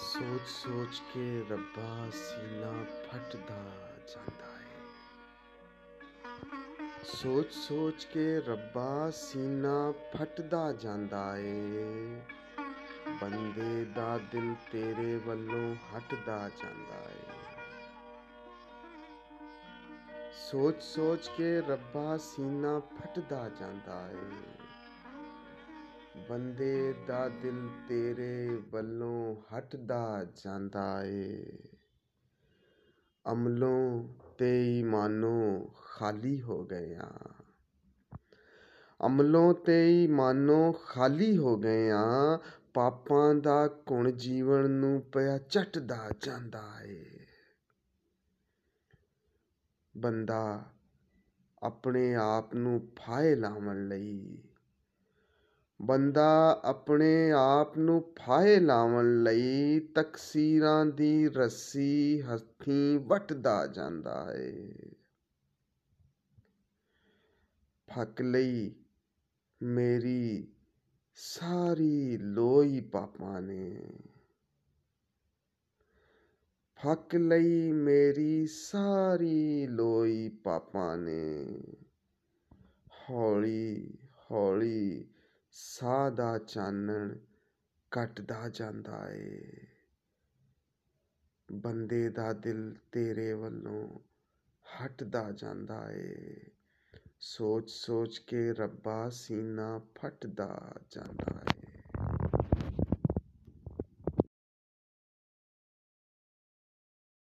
ਸੋਚ ਸੋਚ ਕੇ ਰੱਬਾ ਸੀਨਾ ਫਟਦਾ ਜਾਂਦਾ ਏ ਸੋਚ ਸੋਚ ਕੇ ਰੱਬਾ ਸੀਨਾ ਫਟਦਾ ਜਾਂਦਾ ਏ ਬੰਦੇ ਦਾ ਦਿਲ ਤੇਰੇ ਵੱਲੋਂ ਹਟਦਾ ਜਾਂਦਾ ਏ ਸੋਚ ਸੋਚ ਕੇ ਰੱਬਾ ਸੀਨਾ ਫਟਦਾ ਜਾਂਦਾ ਏ ਬੰਦੇ ਦਾ ਦਿਲ ਤੇਰੇ ਵੱਲੋਂ ਹਟਦਾ ਜਾਂਦਾ ਏ। ਅਮਲੋਂ ਤੇ ਈਮਾਨੋਂ ਖਾਲੀ ਹੋ ਗਏ ਆ। ਅਮਲੋਂ ਤੇ ਈਮਾਨੋਂ ਖਾਲੀ ਹੋ ਗਏ ਆ। ਪਾਪਾਂ ਦਾ ਕੁਣ ਜੀਵਨ ਨੂੰ ਪਿਆ ਝਟਦਾ ਜਾਂਦਾ ਏ। ਬੰਦਾ ਆਪਣੇ ਆਪ ਨੂੰ ਫਾਹੇ ਲਾਉਣ ਲਈ ਬੰਦਾ ਆਪਣੇ ਆਪ ਨੂੰ ਫਾਹੇ ਲਾਉਣ ਲਈ ਤਕਸੀਰਾਂ ਦੀ ਰੱਸੀ ਹੱਥੀਂ ਵੱਟਦਾ ਜਾਂਦਾ ਏ ਫੱਕ ਲਈ ਮੇਰੀ ਸਾਰੀ ਲੋਈ ਪਾਪਾਂ ਨੇ। ਫੱਕ ਲਈ ਮੇਰੀ ਸਾਰੀ ਲੋਈ ਪਾਪਾਂ ਨੇ। ਹੌਲੀ ਹੌਲੀ ਸਾਹ ਦਾ ਚਾਨਣ ਘਟਦਾ ਜਾਂਦਾ ਏ। ਬੰਦੇ ਦਾ ਦਿਲ ਤੇਰੇ ਵੱਲੋਂ ਹਟਦਾ ਜਾਂਦਾ ਏ। ਸੋਚ ਸੋਚ ਕੇ ਰੱਬਾ ਸੀਨਾ ਫਟਦਾ ਜਾਂਦਾ ਏ।